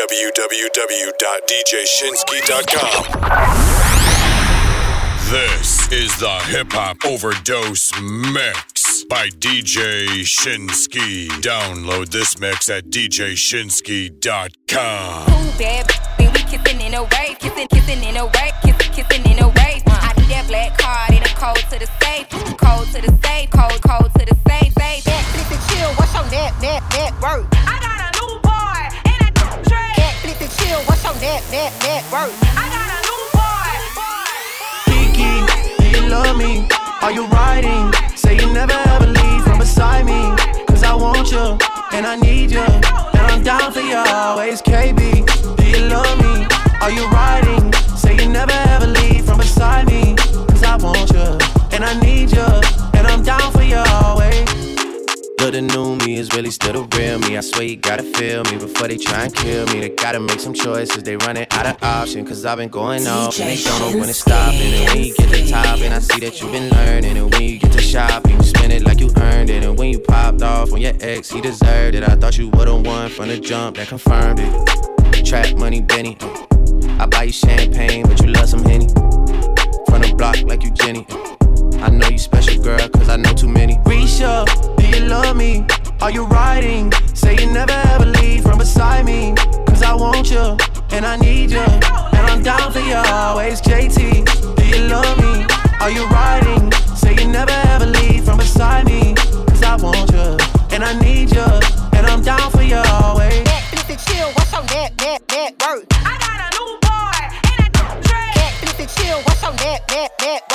www.djshinsky.com. This is the Hip Hop Overdose Mix by DJ Shinsky. Download this mix at djshinsky.com. Cool bad, then we kissing in a wave, kissing, kissing in a wave, kissing, kissing in a wave. I need that black card in a code to the safe, code to the safe, code, code to the safe, safe. Netflix and chill, what's your net, net, net worth? I got a trade. Netflix and chill, what's your net, net, net worth? I got a new boy. Kiki, do you love me? Are you riding? Say you never ever leave from beside me. Cause I want you, and I need you. And I'm down for you always, KB. Do you love me? Are you riding? Say you never ever leave from beside me. Cause I want you, and I need you. And I'm down for you always. But the new me is really still the real me. I swear you gotta feel me before they try and kill me. They gotta make some choices, they running out of option. Cause I've been going off and they don't know when to stop. And when you get to top, and I see that you've been learning. And when you get to shopping, you spend it like you earned it. And when you popped off on your ex, he deserved it. I thought you would've won from the jump that confirmed it. Trap money, Benny. Uh, I buy you champagne, but you love some Henny. From the block like you Jenny. Uh, I know you special, girl, cause I know too many. Risha, do you love me? Are you riding? Say you never ever leave from beside me. Cause I want you, and I need you. And I'm down for you always, JT. Do you love me? Are you riding? Say you never ever leave from beside me. Cause I want you, and I need you. And I'm down for you always. Netflix and chill, what's your net, net, net worth? I got a new boy and a new trade. Netflix and chill, what's your net, net, net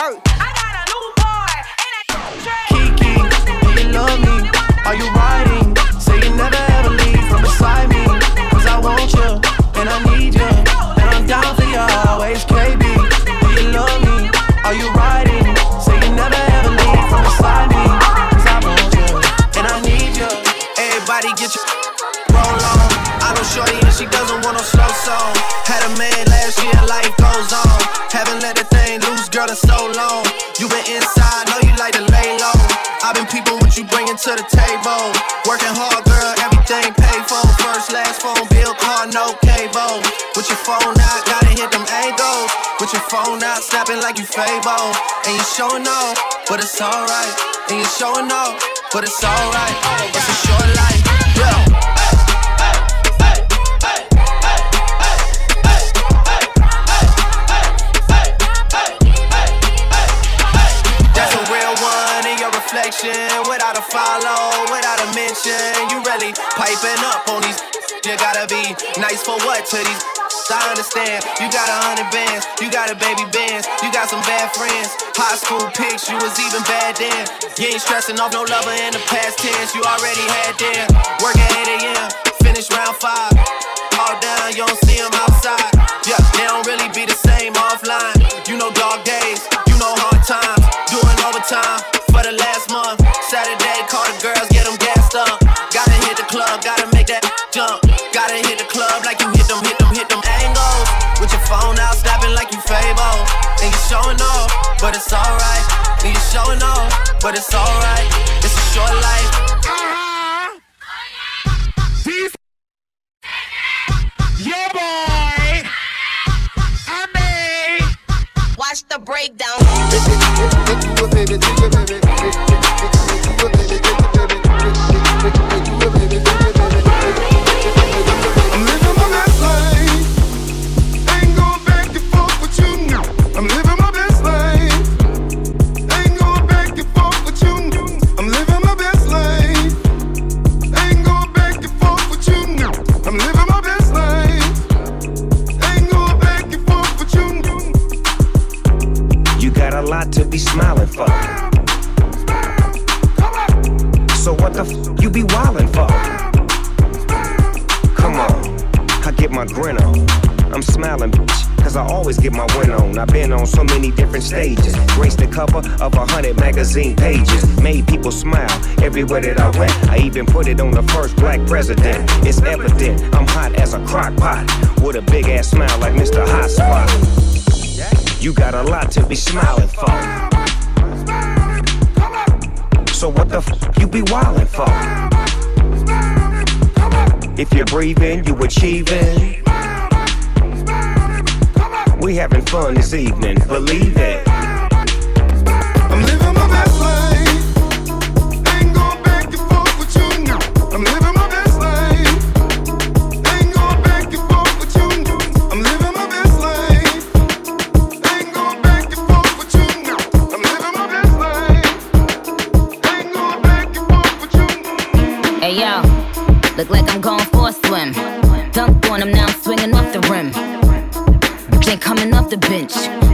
song. Had a man last year, life goes on. Haven't let the thing loose, girl, in so long. You been inside, know you like to lay low. I've been peeping what you bringing to the table. Working hard, girl, everything paid for. First, last phone bill, car, no cable. With your phone out, gotta hit them angles. With your phone out, snapping like you Fabo. And you showing off, but it's alright. And you showing off, but it's alright. It's a short life, yeah. Nice for what to these. I understand. You got a hundred bands, you got a baby bands, you got some bad friends. High school pics, you was even bad then. You ain't stressing off no lover in the past tense. You already had them. Work at 8 a.m., finish round five. All down, you don't see them outside. Yeah, they don't really be the same offline. You know dog days, you know hard times. Doing overtime for the last month. Showing off, but it's alright. And you showing off, but it's alright. It's a short life. Yeah, boy. I mean. Watch the breakdown. breathing, you achieving. We having fun this evening, believe it.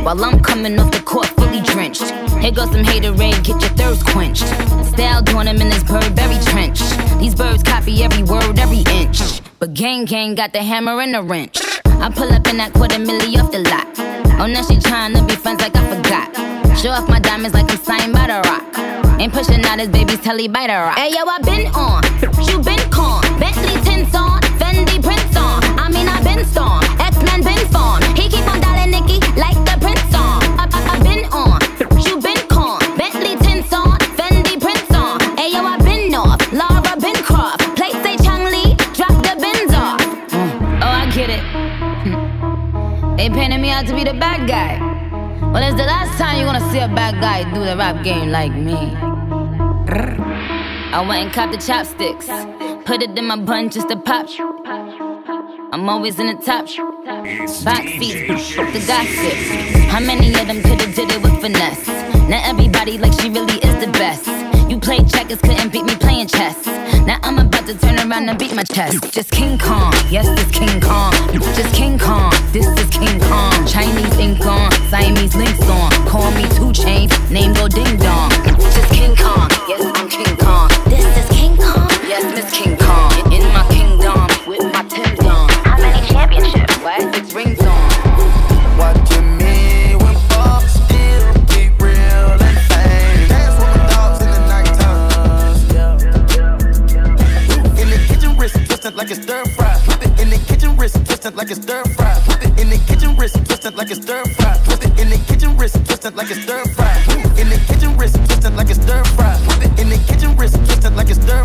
While I'm coming off the court fully drenched. Here goes some haterade, get your thirst quenched. Style on him in Burberry trench. These birds copy every word, every inch. But gang gang got the hammer and the wrench. I pull up in that quarter milli off the lot. Oh, now she tryna be friends like I forgot. Show off my diamonds like I'm signed by the rock. Ain't pushing out his baby's telly by the rock. Hey yo, I been on, you been con. Bentley tints on, Fendi prints on. I mean I been storm, X Men been formed. out to be the bad guy. Well, it's the last time you're gonna see a bad guy do the rap game like me. I went and copped the chopsticks, put it in my bun just to pop. I'm always in the top. Box seats, the gossip. How many of them could've did it with finesse? Now everybody like she really is the best played checkers, couldn't beat me playing chess. Now I'm about to turn around and beat my chest. Just King Kong, yes, this King Kong. Just King Kong, this is King Kong. Chinese ink on, Siamese links on. Call me 2 Chainz, name go ding dong. Just King Kong, yes, I'm King Kong. This is King Kong, yes, Miss King Kong. In my kingdom, with my Tim Dong. How many championships? What? It's rings on. like it's stir fry. flip it in the kitchen, wrist twisted like it's stir fry. Flip it in the kitchen, wrist twisted like it's stir fry. Whip it in the kitchen, wrist twisted like it's stir fry. In the kitchen, wrist twisted like it's stir fry. Flip it in the kitchen, wrist twisted like it's stir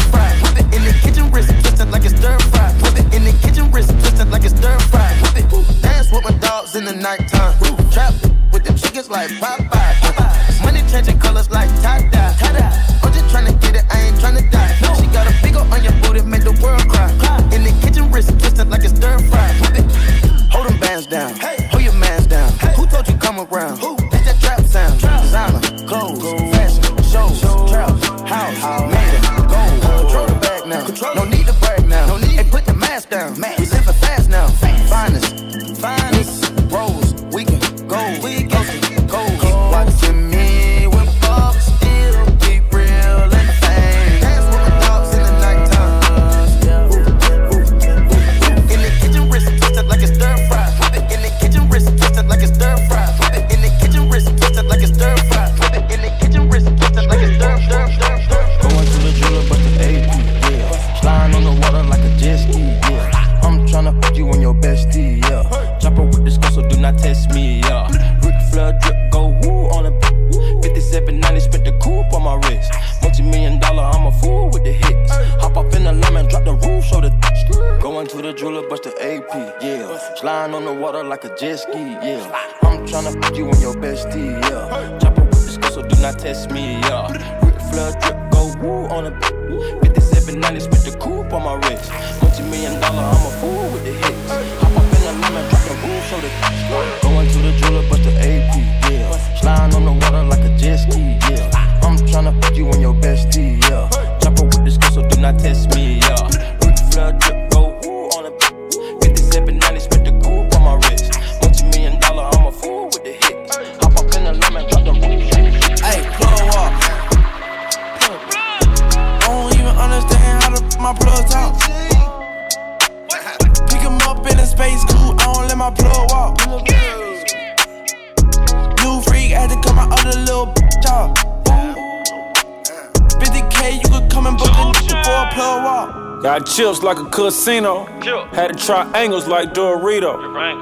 chips like a casino. Had to try angles like Dorito.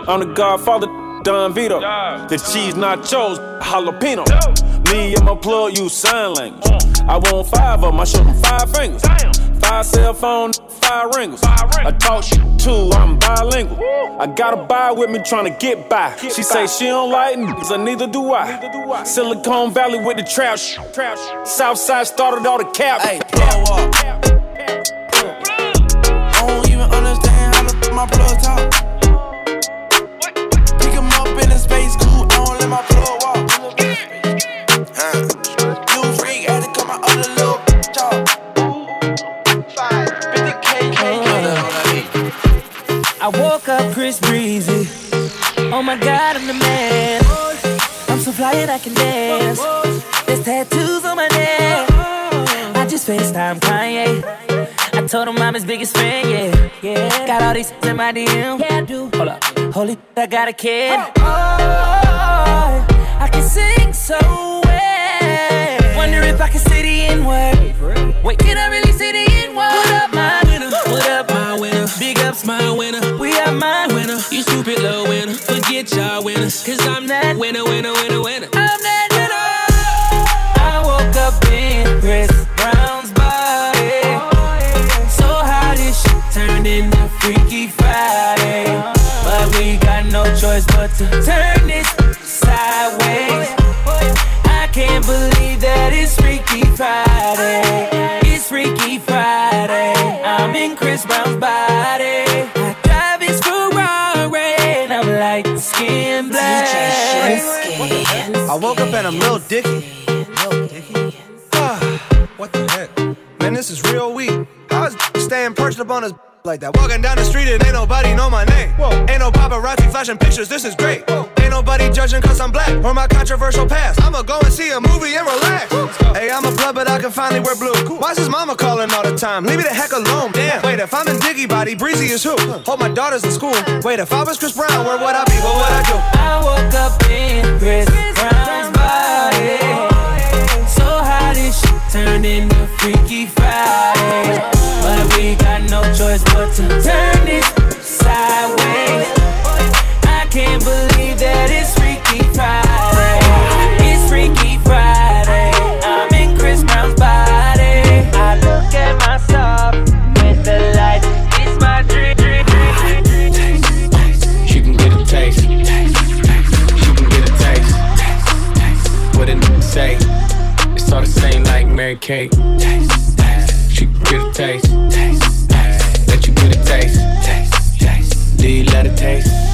I'm the godfather, Don Vito. The cheese nachos, jalapeno. Me and my plug use sign language. I want five of them, I show them five fingers. Five cell phone, five ringers. I talk shit too, I'm bilingual. I got a buy with me trying to get by. She say she don't like niggas, uh, and neither do I. Silicon Valley with the trap. Southside started all the cap. Hey. Woke up Chris Breezy. Oh my god, I'm the man. I'm so fly and I can dance. There's tattoos on my neck. I just FaceTime Kanye. I told him I'm his biggest fan, yeah. yeah. Got all these in my DM. Yeah, I do. Hold up. Holy, I got a kid. Oh, I can sing so well. Wonder if I can say the N word. Wait, can I really say the N word? What up, my? What up, my winner? Big ups, my winner. We are my winner. You stupid little winner. Forget y'all winners. Cause I'm that winner, winner, winner, winner. I'm that winner. I woke up in Chris I woke up and I'm Lil Dicky. Ah, what the heck? Man, this is real weak. I was staying perched up on his like that. Walking down the street and ain't nobody know my name. Whoa. Ain't no paparazzi flashing pictures, this is great. Ain't nobody judging cause I'm black or my controversial past. I'ma go and see a movie and relax. Hey, I'm a blood, but I can finally wear blue. Why's his mama calling all the time? Leave me the heck alone, damn. Wait, if I'm in Dicky Body, Breezy is who? Hold my daughter's in school. Wait, if I was Chris Brown, where would I be? What would I do? I woke up in Chris Brown's body. So how this shit turned into Freaky Friday. But we got no choice but to turn this sideways. Can't believe that it's Freaky Friday. It's Freaky Friday. I'm in Chris Brown's body. I look at myself with the lights. It's my dream. dream, dream, dream, dream. She can get a taste. She can get a taste. What did it say? It's all the same like Mary Kate.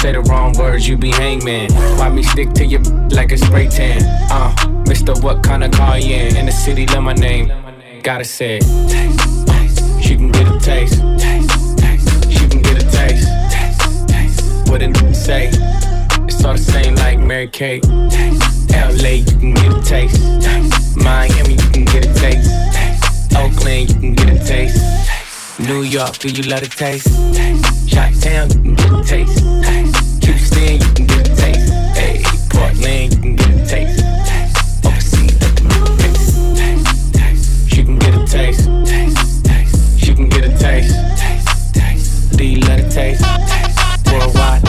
Say the wrong words, you be hangman. Why me stick to you like a spray tan? Uh, Mr. What kind of car you in? In the city, love my name. Gotta say it. She can get a taste. Taste, taste. She can get a taste. Taste, what did it say? It's all the same like Mary Kate. LA, you can get a taste. Miami, you can get a taste. Oakland, you can get a taste. New York, do you let it taste? Chi-Town, you can get a taste. Houston, you can get a taste. Hey, Portland, you can get a taste. Overseas, let them taste. She can get a taste. She can get a taste. Do you let it taste? Worldwide,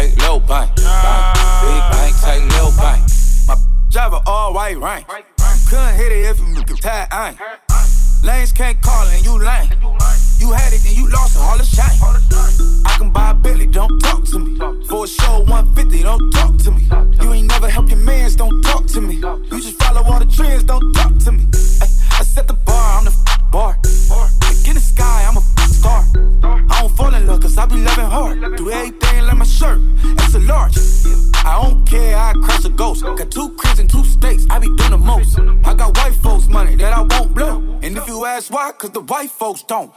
tight, low bite. Big bank, tight, low bite. My driver all white rain. Couldn't hit it if you could tie ain't. Lanes can't call and you lame. You had it and you lost it, all the shame. I can buy a Bentley, don't talk to me. For a show 150, don't talk to me. You ain't never help your mans, don't talk to me. You just follow all the trends, don't talk to me. I, I set the bar, I'm the bar. Like in the sky, I'm a star cause I be loving hard. Do everything like my shirt, it's a large. I don't care, I crush a ghost. Got two cribs and two states, I be doing the most. I got white folks' money that I won't blow. And if you ask why, cause the white folks don't.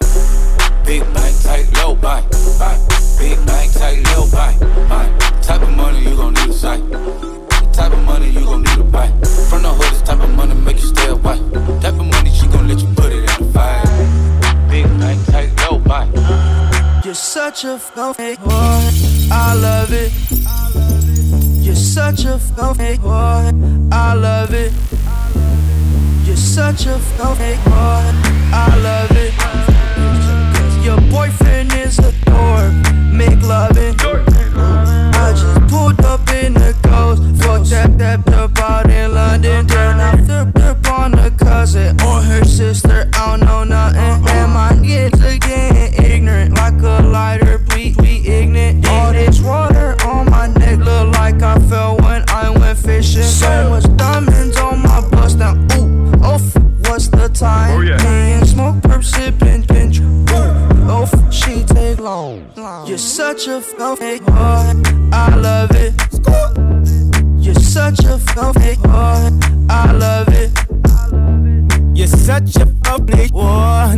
Big bank, tight, low bank. Big bank, tight, low bank. Type of money you gon' need a sight. Type of money you gon' need a buy. From the hood, this type of money make you stay away. Type of money she gon' let you put it in the fire. Big bank, tight, low bank. You're such a fake boy. I love it. You're such a fake boy. I love it. You're such a fake boy. I love it. Your boyfriend is a dork. Make loving. I just pulled up in the ghost. Fuck that, that, up out in London. Then I flipped up on the cousin or her sister. I don't know nothing. And my kids are getting ignorant. Like a lighter, we, we ignorant. All this water on my neck look like I fell when I went fishing. So much diamonds on my bust now. Ooh, oh, what's the time? Oh, Me and smoke, perp, sipping, pinch. Ooh, oh, she You're such a fake boy. I love it. You're such a fake boy. I love it. You're such a public boy.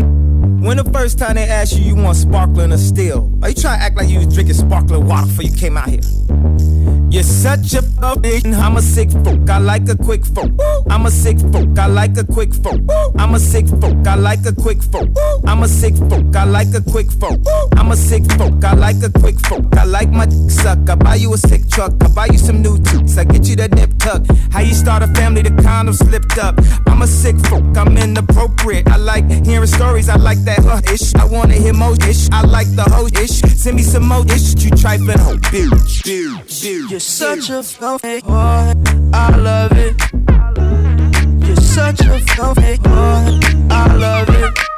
When the first time they asked you, you want sparkling or still? Are you trying to act like you was drinking sparkling water before you came out here? You're such a public. I'm a sick folk. I like a quick folk. I'm a sick folk. I like a quick folk. I'm a sick folk. I like a quick folk. I'm a sick folk. I like a quick folk. I'm a sick folk. I like a quick folk. I like my suck. I buy you a sick truck. I buy you some new toots. I get you that nip tuck. How you start a family? The condom slipped up. I'm a sick folk. I'm inappropriate. I like hearing stories. I like that huh ish. I wanna hear more ish. I like the whole ish. Send me some more ish. You trifling hoe bitch. Bitch. You're such a fake boy. I love it. You're such a fake boy. I love it.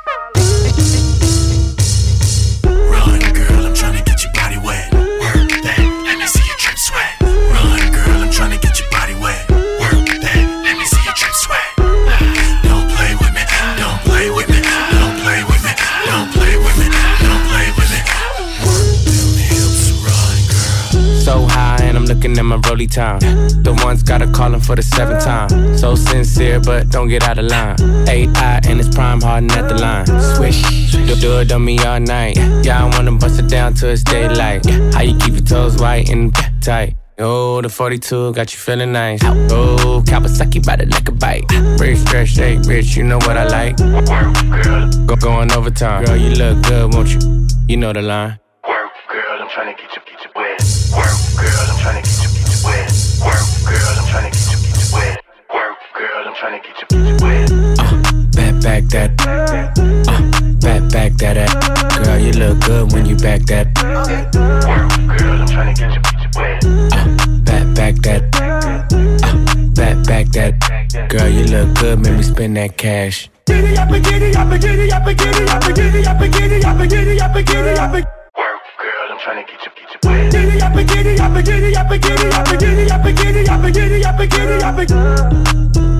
Rolly time. The ones gotta call him for the seventh time. So sincere, but don't get out of line. Eye and it's prime hardin' at the line. Swish, do, do it on me all night. Yeah, I wanna bust it down till it's daylight. How you keep your toes white and tight? Oh, the 42 got you feeling nice. Oh, Kawasaki bout it like a bite. Rich, stretch, shake, rich, you know what I like. Go going overtime. Girl, you look good, won't you? You know the line. Work, girl, I'm trying to get you, get you wet. Work, girl, I'm trying to get you, wet. Back, back that. Uh, back, back that. Girl, you look good when you back that. Girl, I'm trying to get you, get you wet. Back, back that. Uh, back, back that. Girl, you look good, make me spend that cash. Giddy up, giddy up, giddy up, giddy up, giddy up, giddy up, giddy up, giddy. Work, girl, I'm trying to get you, get you wet. Giddy up, giddy up, giddy up, giddy up, giddy up, giddy up, giddy up, giddy.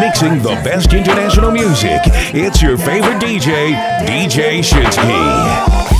Mixing the best international music. It's your favorite DJ, DJ Shinsky.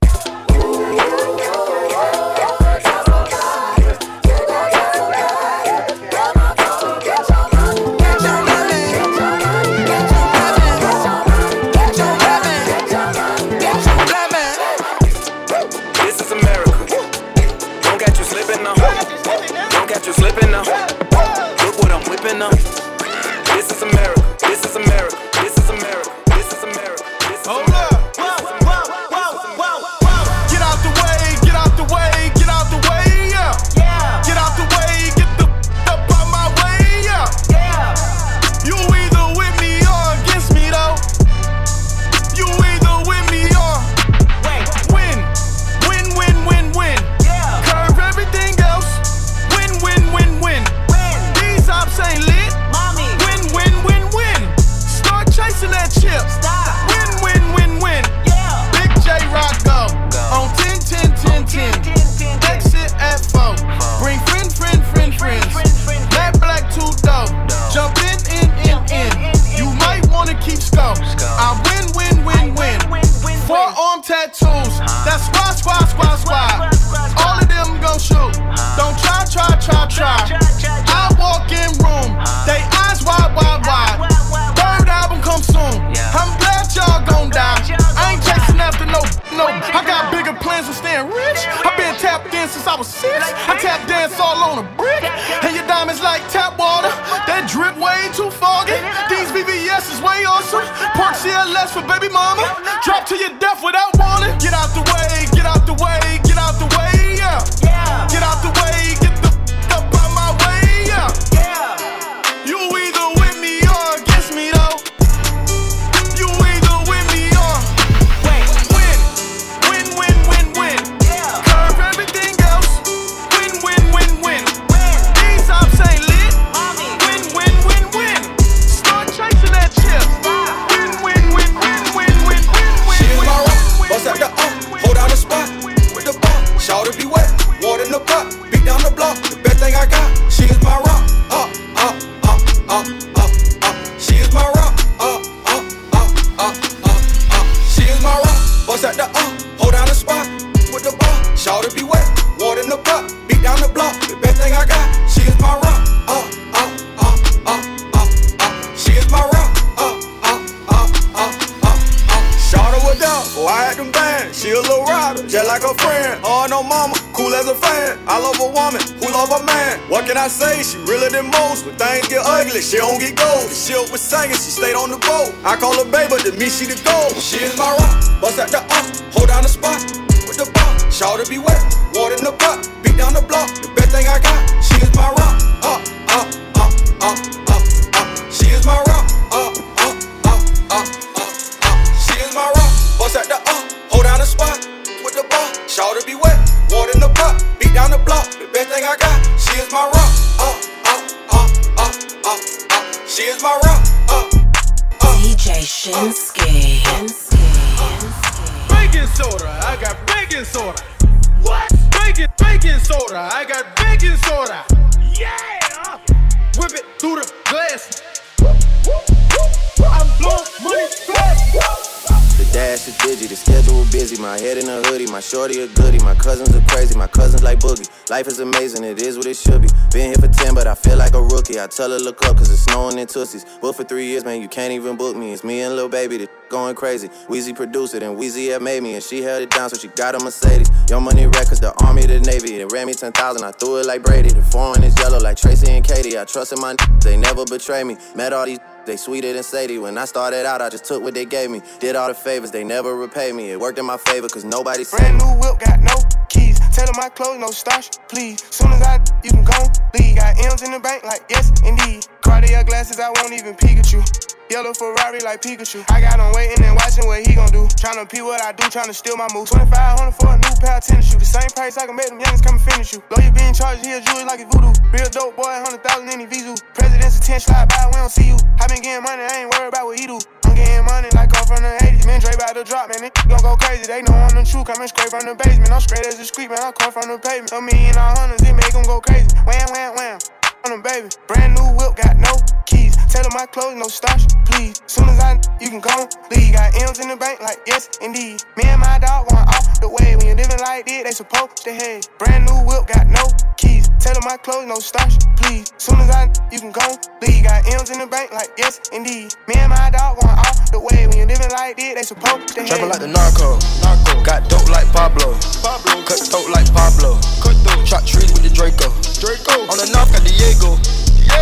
life is amazing, it is what it should be. Been here for 10, but I feel like a rookie. I tell her, look up, cause it's snowing in Tootsies. But for three years, man, you can't even book me. It's me and little Baby that going crazy. Weezy produced it, and Weezy had made me, and she held it down, so she got a Mercedes. Young Money records, the army, the navy. It ran me 10,000, I threw it like Brady. The foreign is yellow, like Tracy McGrady. I trusted my n- they never betray me. Met all these they sweeter than Sadie. When I started out, I just took what they gave me. Did all the favors, they never repaid me. It worked in my favor, cause nobody Brand new whip, got no key. Tailor my clothes, no starch, please. Soon as I, you can go leave. Got M's in the bank, like yes, indeed. Cartier glasses, I won't even peek at you. Yellow Ferrari like Pikachu. I got him waiting and watching what he gon' do. Tryna pee what I do, tryna steal my moves. 2500 for a new pair of tennis shoes. The same price I can make them youngins come and finish you. Lawyer being charged here, jewelry like a voodoo. Real dope boy, 100,000 in his visa. President's attention, slide by, we don't see you. I been getting money, I ain't worried about what he do getting money like I'm from the 80s. Man, Dre about to drop, man. They gon' go crazy. They know I'm the truth, coming straight from the basement. I'm straight as a street, man. I come from the pavement. A million all hundreds, it make them go crazy. Wham, wham, wham. On them, baby. Brand new whip, got no keys. Tell them my clothes, no starch, please. Soon as I, you can go leave. Got M's in the bank, like yes, indeed. Me and my dog going off the way. When you living like this, they supposed to hate. Brand new whip, got no keys. Tell them my clothes, no starch, please. Soon as I, you can go leave. Got M's in the bank, like yes, indeed. Me and my dog going off the way. When you living like this, they supposed to hate. Trapping like the narco. narco. Got dope like Pablo. Pablo. Cut throat like Pablo. Cut throat. Chop trees with the Draco. Draco. On the knock at Diego.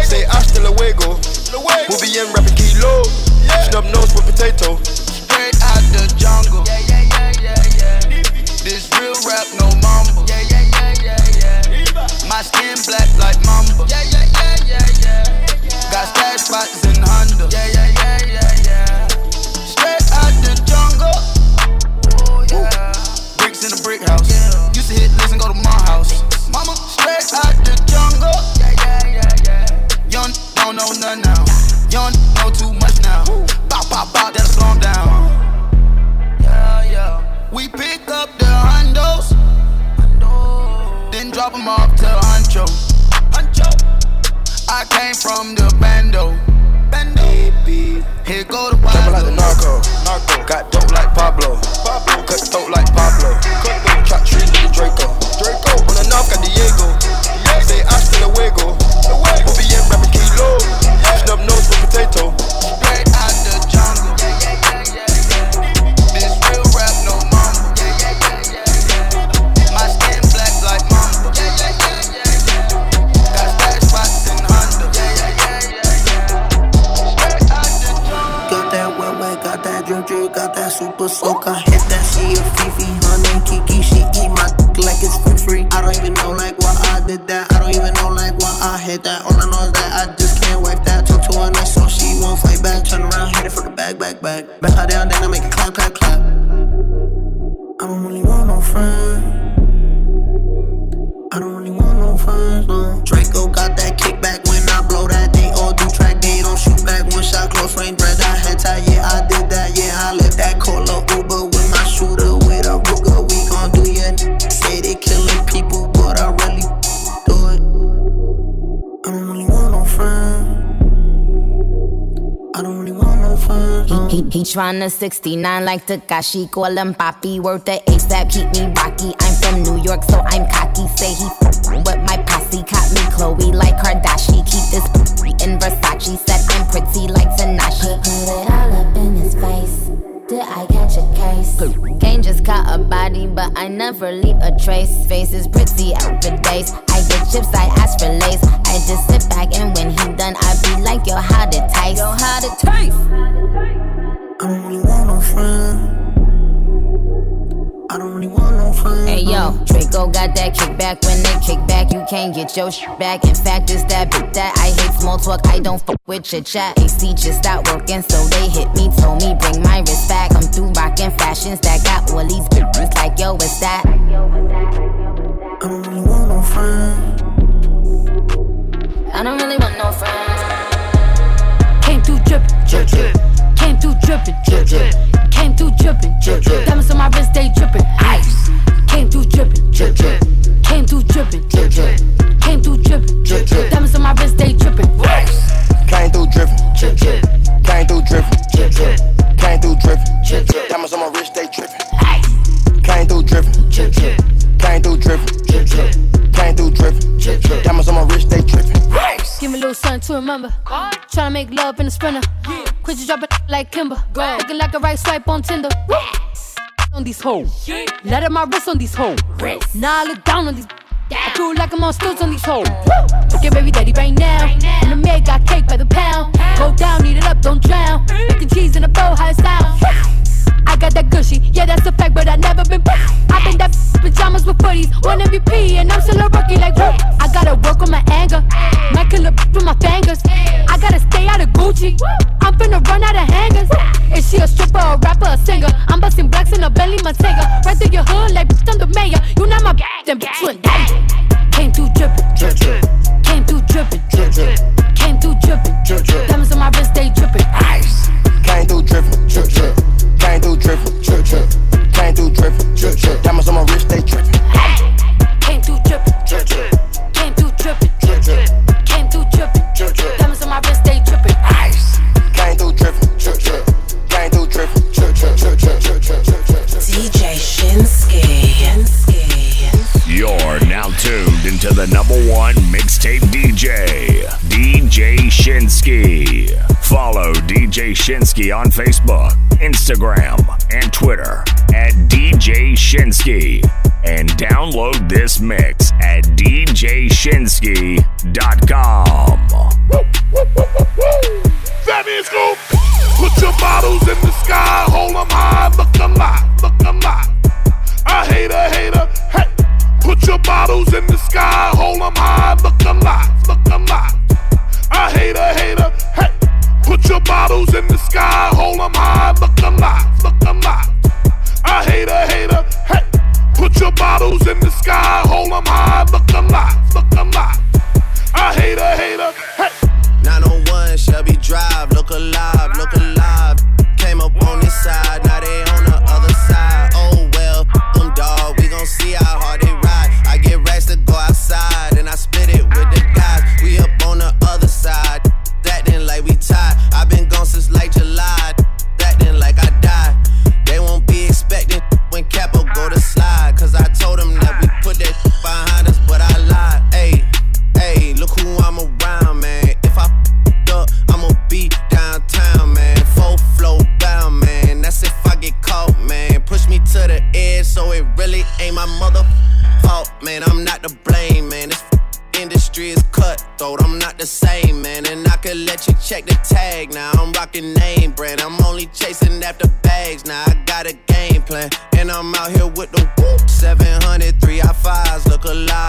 Say hasta luego. We'll be in rapping kilo. Snub nose with potato. Straight out the jungle. Yeah, yeah, yeah, yeah, yeah. This real rap, no mumble. Yeah, yeah, yeah, yeah, yeah. My skin black like mamba. Yeah, yeah, yeah, yeah, yeah. Got stash spots in Honda. Yeah, yeah, yeah, yeah, yeah. Straight out the jungle. Oh, yeah. Bricks in a brick house. Used to hit listen, go to my house. Mama, drop 'em off to Huncho. Huncho. I came from the bando. Bando. Here go the Trapping like the narco. narco. Got dope like Pablo. Pablo. Cut throat like Pablo. Cut throat. Chop trees that tryna 69 like Takashi, call him Papi. worth the ASAP, keep me rocky. I'm from New York, so I'm cocky. Say he f- but my posse caught me Khloé like Kardashian. Keep this in Versace. Said I'm pretty like Tanashi. Put it all up in his face. Did I catch a case? Game just caught a body, but I never leave a trace. Face is pretty out for days. I get chips, I ask for lace. I just sit back and when he done, I be like, yo, how it taste? Yo, how it taste? I don't really want no friends. I don't really want no friends. Hey yo, Draco got that kickback. When they kick back, you can't get your shit back. In fact, it's that bit that I hate small talk. I don't fuck with your chat. AC just stopped working, so they hit me. Told me bring my wrist back. I'm through rocking fashions that got all these bitches like yo, what's that? I don't really want no friends. I don't really want no friends. Came through drippin', drip drip. Through drippin', drip. Came through drippin', drip. Diamonds on my wrist, they drippin', ice. Came through drippin', drip. Came through drippin', drip. Came through drippin', drip. Diamonds on my wrist, they drippin', ice. Came through dripping. Drip. Came through dripping. Drip. Came through dripping. Drip. Diamonds on my wrist, they dripping. Ice. Came through dripping. Drip. Came through dripping. Drip. Came through dripping. Drip. Diamonds on my wrist, they dripping. Give me a little something to remember. Tryna make love in the sprinter. Quit you drop it like Kimber. Looking like a right swipe on Tinder. On these hoes. Let up my wrist on these hoes. Now I look down on these. I feel like I'm on stilts on these hoes. Look at baby daddy right now. And the maid got cake by the pound. Go down, eat it up, don't drown. Making cheese in a bow, how it sound. I got that gushy, yeah, that's a fact, but I never been. I've been that pajamas with footies, one MVP, and I'm still a rookie. Like, whoop. I gotta work on my anger, might kill a with my fingers. I gotta stay out of Gucci. I'm finna run out of hangers. Is she a stripper, a rapper, a singer? I'm busting blacks in a belly, Montega. Right through your hood, like bitch, I'm the mayor. You not my then bitch, you a. Shinsky on Facebook, Instagram, and Twitter at DJ Shinsky. And download this mix now. I'm rocking name brand. I'm only chasing after bags now. I got a game plan. And I'm out here with the whoop. 700, 3 I fives. Look alive.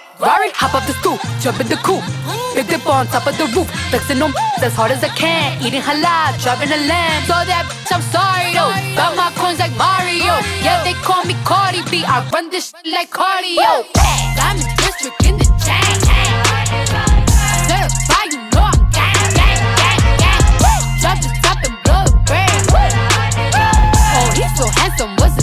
Rari, hop up the stoop, jump in the coupe. Big dip on top of the roof, flexing on as hard as I can. Eating halal, driving a lamb. So that bitch, I'm sorry though. Got my coins like Mario. Yeah, they call me Cardi B. I run this shit like cardio. I'm in district in the chain. Certified, you know I'm gang, gang, gang, gang. Drop the top and blow the brand. Oh, he's so handsome, what's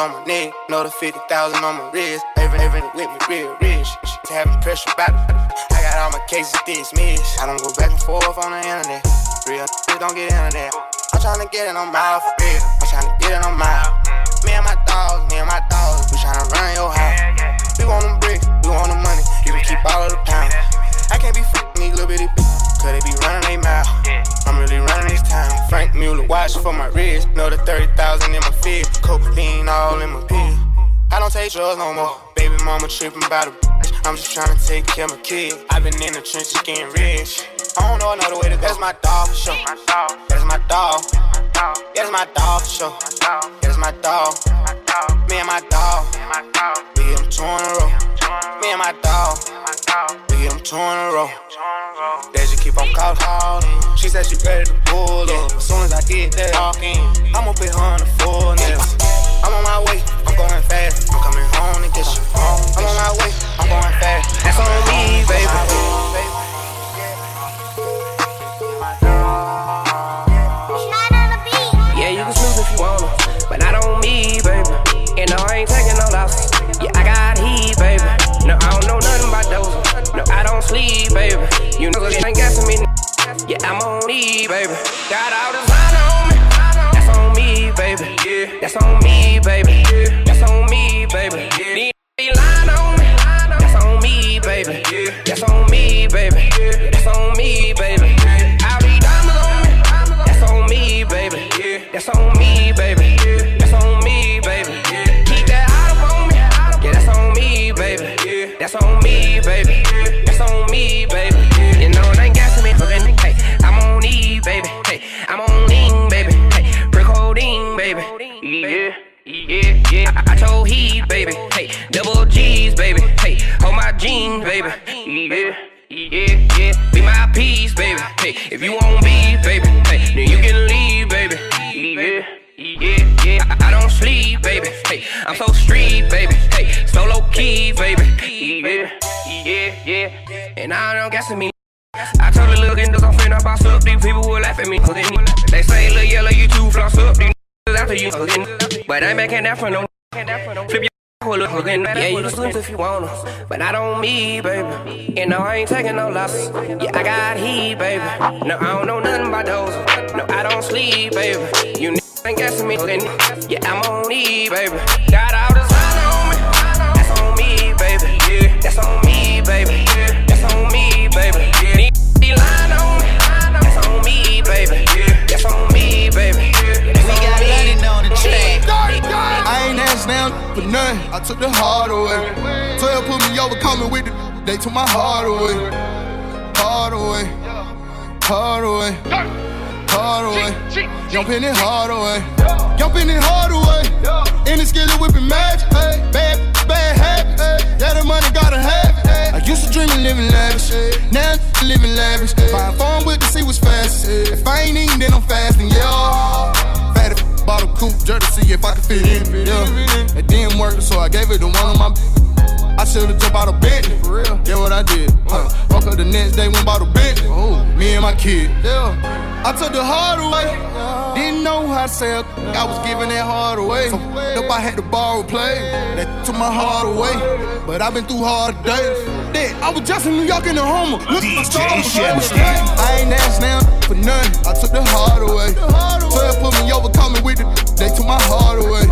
on my neck, fifty thousand on my wrist. Every every with me real rich. She having pressure about it. I got all my cases dismissed. I don't go back and forth on the internet. Real don't get into that. I'm tryna get it on my for real. I'm tryna get it on my. Me and my dogs, me and my dogs, we tryna run your house. We want them bricks, we want the money, you can keep all of the pounds. I can't be fucking these little bitty bitches, cause they be running they mouth. I'm really running this town. Franck Muller watch for my wrist, know the 30,000 in my feet, cocaine all in my pill. I don't take drugs no more. Baby mama tripping about a bitch. I'm just trying to take care of my kid. I've been in the trenches getting rich. I don't know another way to go. That's my dog for sure. That's my dog. Yeah, that's my dog for sure. Yeah, that's my dog. Me and my dog. We hit 'em two in a row. Me and my dog. 'Em two in a row. They just keep on calling. She said she ready to pull up. As soon as I get there, walking, I'ma put her on the full nails. I'm on my way, I'm going fast. I'm coming home to get you. I'm on my way, I'm going fast. That's on me, baby. Baby. Got all the sign on me. That's on me, baby. Yeah, that's on me, baby. People will laugh at me. They, say, little yellow, you too floss up. These after you. But I ain't that for no. Flip your look again. Yeah, you can slip if you wanna. But I don't me, baby. And no, I ain't taking no losses. Yeah, I got heat, baby. No, I don't know nothing about those. No, I don't sleep, baby. You ain't guessing me. Yeah, I'm on E, baby. Got all sign on me. That's on me, baby. Yeah, that's on me, baby. That's on me, baby. Asked for nothing. I took the heart away. 12 put me over, coming with the. They took my heart away. Hard away. Hard away. Hard away. Jumping it hard away. Jumping it hard away. In the skillet whipping magic. Bad, bad habits. Yeah, the money gotta have it. I used to dream of living lavish. Now I'm living lavish. Buying phone with the see what's fast. If I ain't eating, then I'm fasting. Yeah. Bought a coupe just to see if I could fit in. Yeah. It didn't work, so I gave it to one of my. I should've jumped out of Bentley. For real. Yeah, what I did. Uh. Huh. Woke up the next day, went bought a Bentley. Oh, me and my kid. Yeah. I took the hard away. Didn't know how to sell. I was giving that hard away. So if I had to borrow play, that took my heart away. But I've been through hard days. Then I was just in New York in the Homer. Looking for stars. I ain't asked now for nothing. I took the hard away. 12 put me over, call me with it. They took my heart away.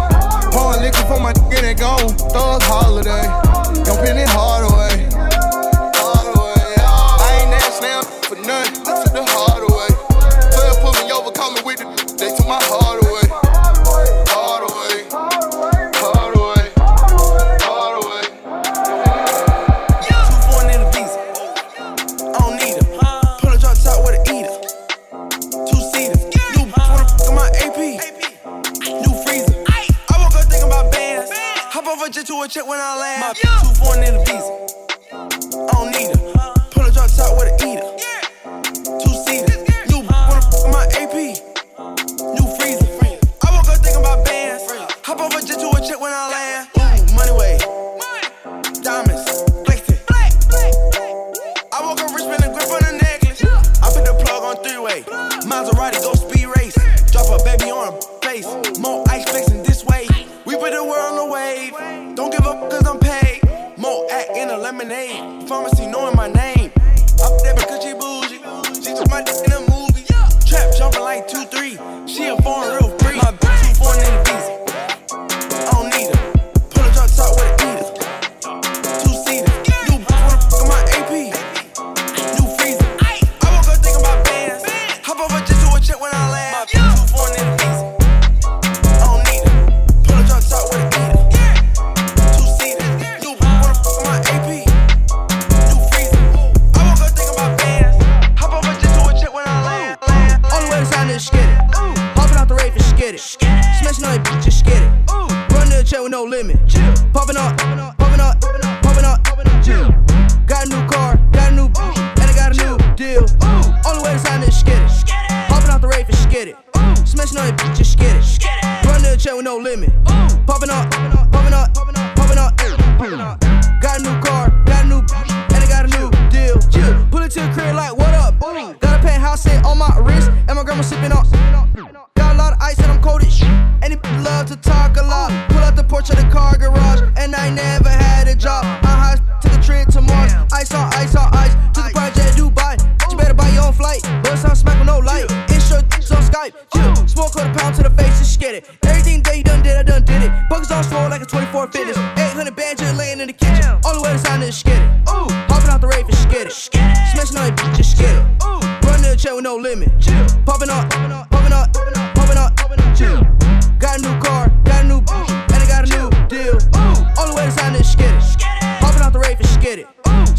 Pouring liquor for my get it gone. Thug holiday. Jumping it hard away. Hard away. I ain't asked now for nothing. Check when I land. My two foreign in the visa.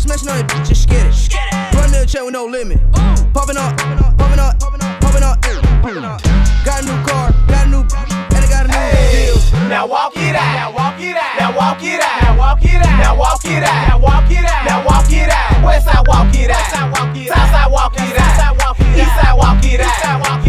Smashing on it, just skid it. Run the chair with no limit. Popping up, popping up, popping up, popping up. Got a new car, got a new and I got a new deal. Now walk it out. Now walk it out. Now walk it out. Now walk it out. Now walk it out. Now walk it out. Now walk it out. West side walk it out. South side walk it out. East side walk it out. North side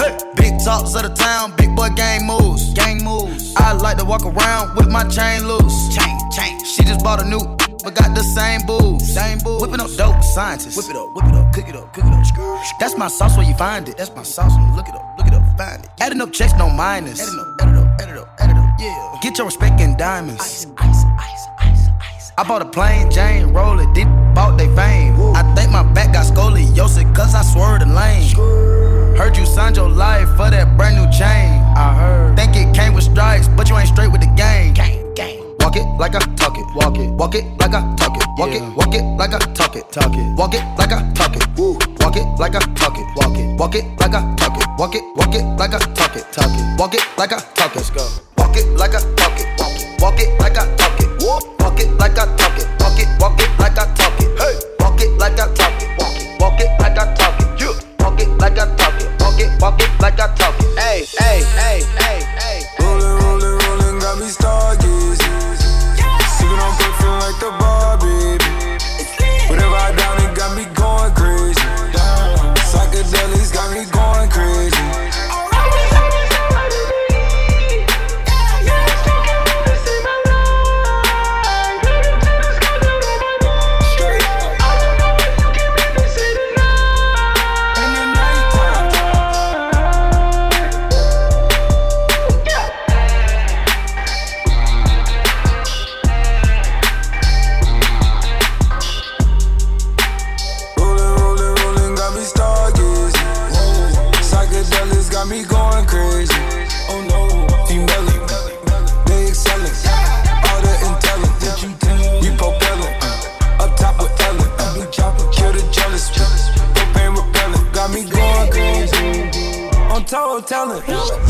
Woo. Hey, big talks of the town, big boy gang moves, gang moves. I like to walk around with my chain loose, chain, chain. She just bought a new, but got the same booze, same booze. Whipping up dope, scientists. Whip it up, whip it up, cook it up, cook it up. That's my sauce where you find it. That's my sauce. when you Look it up, look it up, find it. Adding up checks, no minus. Adding up, add it up, add it up, add it up. Yeah. Get your respect in diamonds. Ice, ice, ice, ice, ice. I bought a plain Jane roller, did bought they fame. I think my back got scoliosis, cause I swerved the lane. Heard you signed your life for that brand new chain. I heard. Think it came with stripes, but you ain't straight with the game. Gang, gang. Walk it like I talk it, walk it, walk it like I talk it, walk it, walk it like I talk it, talk it, walk it like I talk it, woo, walk it like I talk it, walk it, walk it like I talk it, walk it, walk it like I talk it, talk it, walk it like I talk it, let's go, walk it like I talk it, walk it, walk it like I talk it, walk it like I talk it, walk it, walk it counter.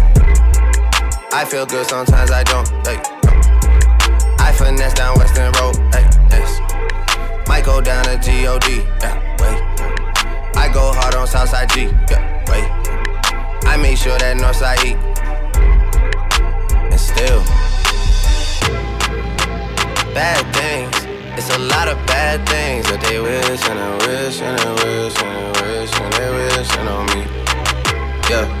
I feel good, sometimes I don't. Hey. I finesse down Weston Road. Hey. Yes. Might go down to God. Yeah. Wait. I go hard on Southside G. Yeah. Wait. I make sure that Northside E. And still, bad things. It's a lot of bad things that they wish and they wish and they wish and they wish and they wishing on me. Yeah.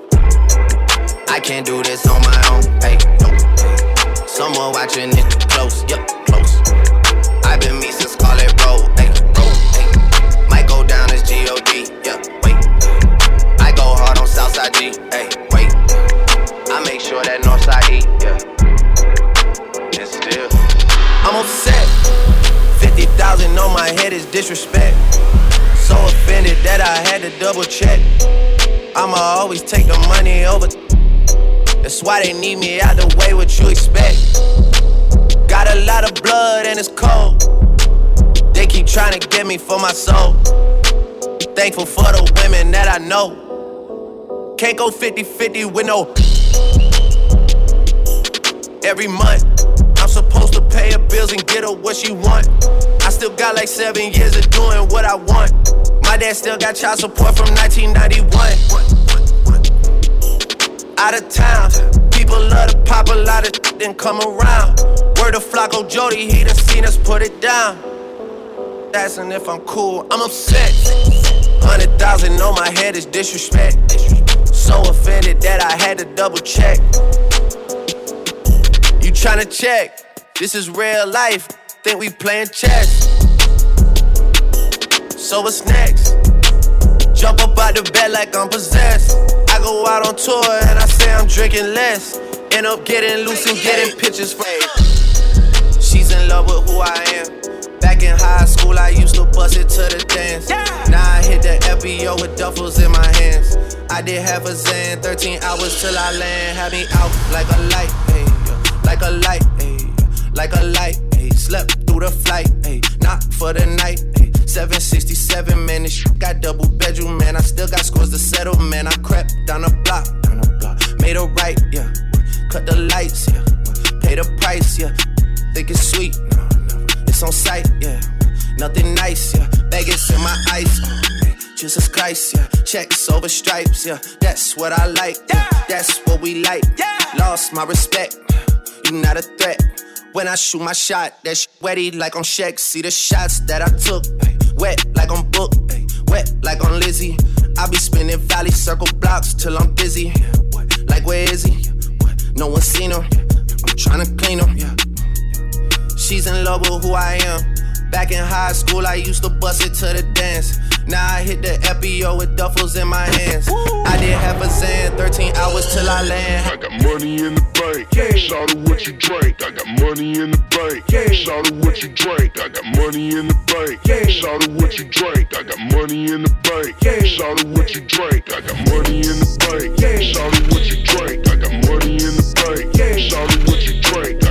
I can't do this on my own. Hey, no. Someone watching it close, yup, close. I've been me since Scarlett Road, hey, road, hey. Might go down as G-O-D, yeah, wait. I go hard on Southside G, hey, wait. I make sure that Northside E, yeah. And still, I'm upset. 50,000 on my head is disrespect. So offended that I had to double check. I'ma always take the money over. That's why they need me out the way, what you expect. Got a lot of blood and it's cold. They keep trying to get me for my soul. Thankful for the women that I know. Can't go 50 50 with no. Every month, I'm supposed to pay her bills and get her what she want. I still got like seven years of doing what I want. My dad still got child support from 1991 out of town. People love to pop a lot of then come around. Word of Flocko Jody, he done seen us put it down. Asking if I'm cool, I'm upset. Hundred thousand on my head is disrespect. So offended that I had to double check. You tryna check? This is real life. Think we playing chess. So what's next? Jump up out the bed like I'm possessed. I go out on tour and I say I'm drinking less. End up getting loose and getting pictures from. She's in love with who I am. Back in high school, I used to bust it to the dance. Now I hit the FBO with duffels in my hands. I did half a Xan, 13 hours till I land. Had me out like a light, ayy, like a light, like a light. Slept through the flight, ayy, not for the night. 767, man, this shit got double bedroom, man. I still got scores to settle, man. I crept down the block, down the block, made a right, yeah. Cut the lights, yeah. Pay the price, yeah. Think it's sweet, no, no. It's on sight, yeah. Nothing nice, yeah. Vegas in my eyes. oh. Jesus Christ, yeah. Checks over stripes, yeah. That's what I like, yeah. That's what we like. Yeah. Lost my respect, you not a threat. When I shoot my shot, that shit wetty like on Shaq. See the shots that I took, wet like on Book, wet like on Lizzie. I be spinning valley circle blocks till I'm busy. Like where is he? No one seen her. I'm tryna clean her. She's in love with who I am. Back in high school, I used to bust it to the dance. Now I hit the FBO with duffels in my hands. I did half a Xan, 13 hours till I land. I got money in the bank. Yeah. Shout out what you drink. I got money in the bank. Yeah. Shout out what you drink. I got money in the bank. Yeah. Shout out what you drink. I got money in the bank. Yeah. Shout out what you drink. I got money in the bank. Yeah. Shout out what you drink. I got money in the bank. Yeah. Shout out what you drink.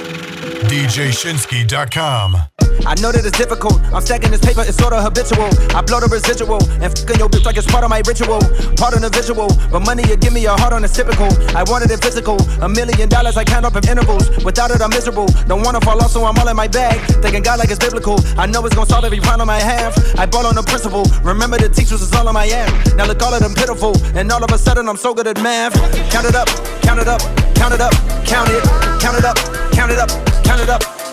DJShinsky.com. I know that it's difficult. I'm stacking this paper, it's sorta habitual. I blow the residual and fucking your bitch like it's part of my ritual. Part of the visual, but money you give me a heart on it's typical. I wanted it physical. A million dollars I count up in intervals. Without it, I'm miserable. Don't wanna fall off, so I'm all in my bag. Thinking God like it's biblical. I know it's gonna solve every problem I have. I ball on the principle. Remember the teachers is all on my am. Now look all of them pitiful. And all of a sudden I'm so good at math. Count it up, count it up,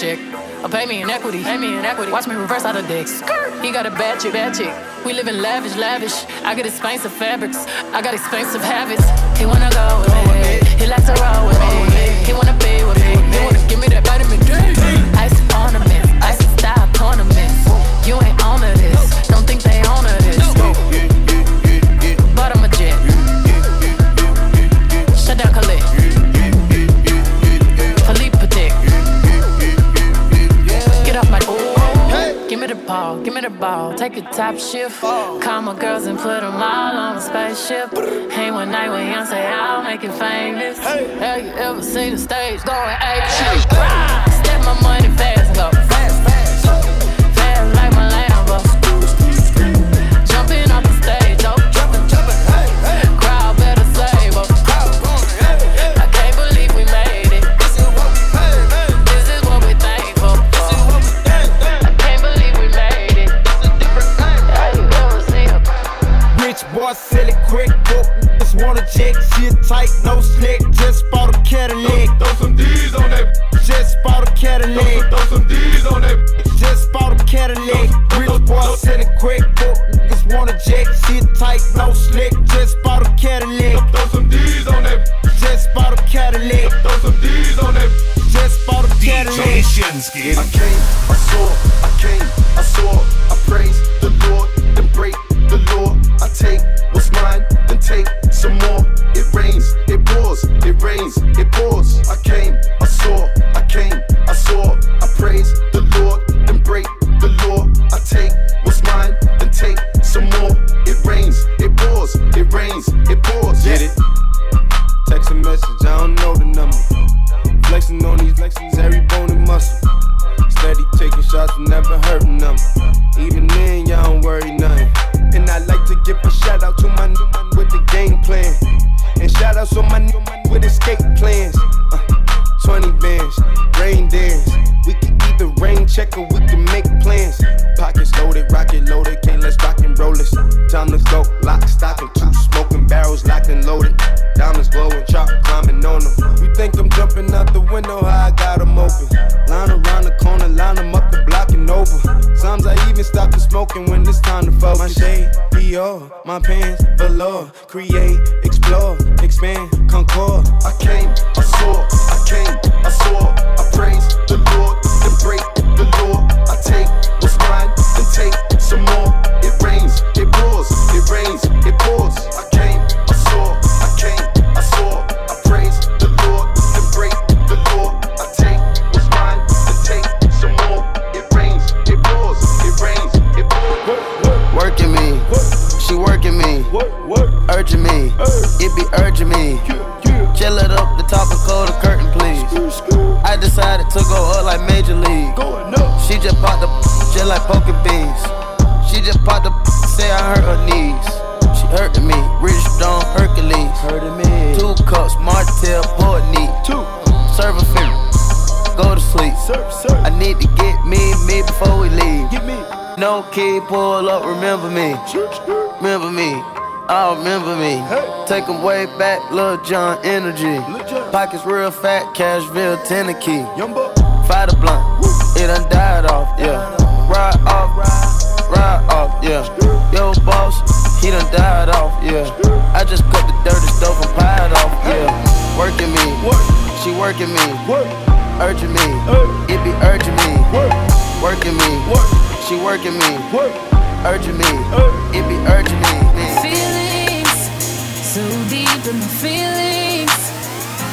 check. Or uh, pay me in equity. Pay me in equity. Watch me reverse out of dicks. He got a bad chick, bad chick. We live in lavish, lavish. I got expensive fabrics. I got expensive habits. He wanna go with me. He likes to roll with me. He wanna be with me. He wanna give me Take a top shift. Call my girls and put them all on a spaceship. Hang one night with Young, say I'll make it famous. Have you ever seen the stage going ape shit? Step my money fast go Rich boy, sell it quick. Book, just wanna check. Shit tight, no slick. Just bought a Cadillac. Throw, some D's on that. Just bought a Cadillac. Throw, some D's on that. Just bought a Cadillac. Rich boy, sell it quick. Book, just wanna check. Shit tight, no slick. Just bought a Cadillac. Throw some D's on that. Just bought a Cadillac. Throw some D's on that. Just bought a Cadillac. I came, I saw, I came, I saw, I praise take what's mine, then take some more. It rains, it pours, it rains, it pours. I came, rain check or Lord, remember me. Remember me. Oh, remember me. Take them way back, Lil Jon energy. Pockets real fat, Cashville, Tennessee. Fight the blunt, it done died off, yeah. Ride off, ride off, yeah. Yo, boss, he done died off, yeah. I just cut the dirty dope and pied off, yeah. Working me, she working me urging me. It be urging me. Working me. She working me urging me. It be urging me. Feelings so deep in my feelings.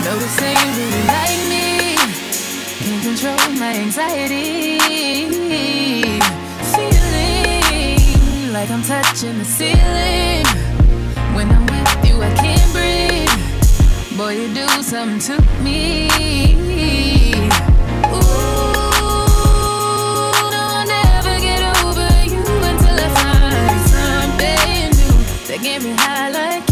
noticing that you really like me. Can't control my anxiety. Feeling like I'm touching the ceiling. When I'm with you, I can't breathe. Boy, you do something to me. get me high like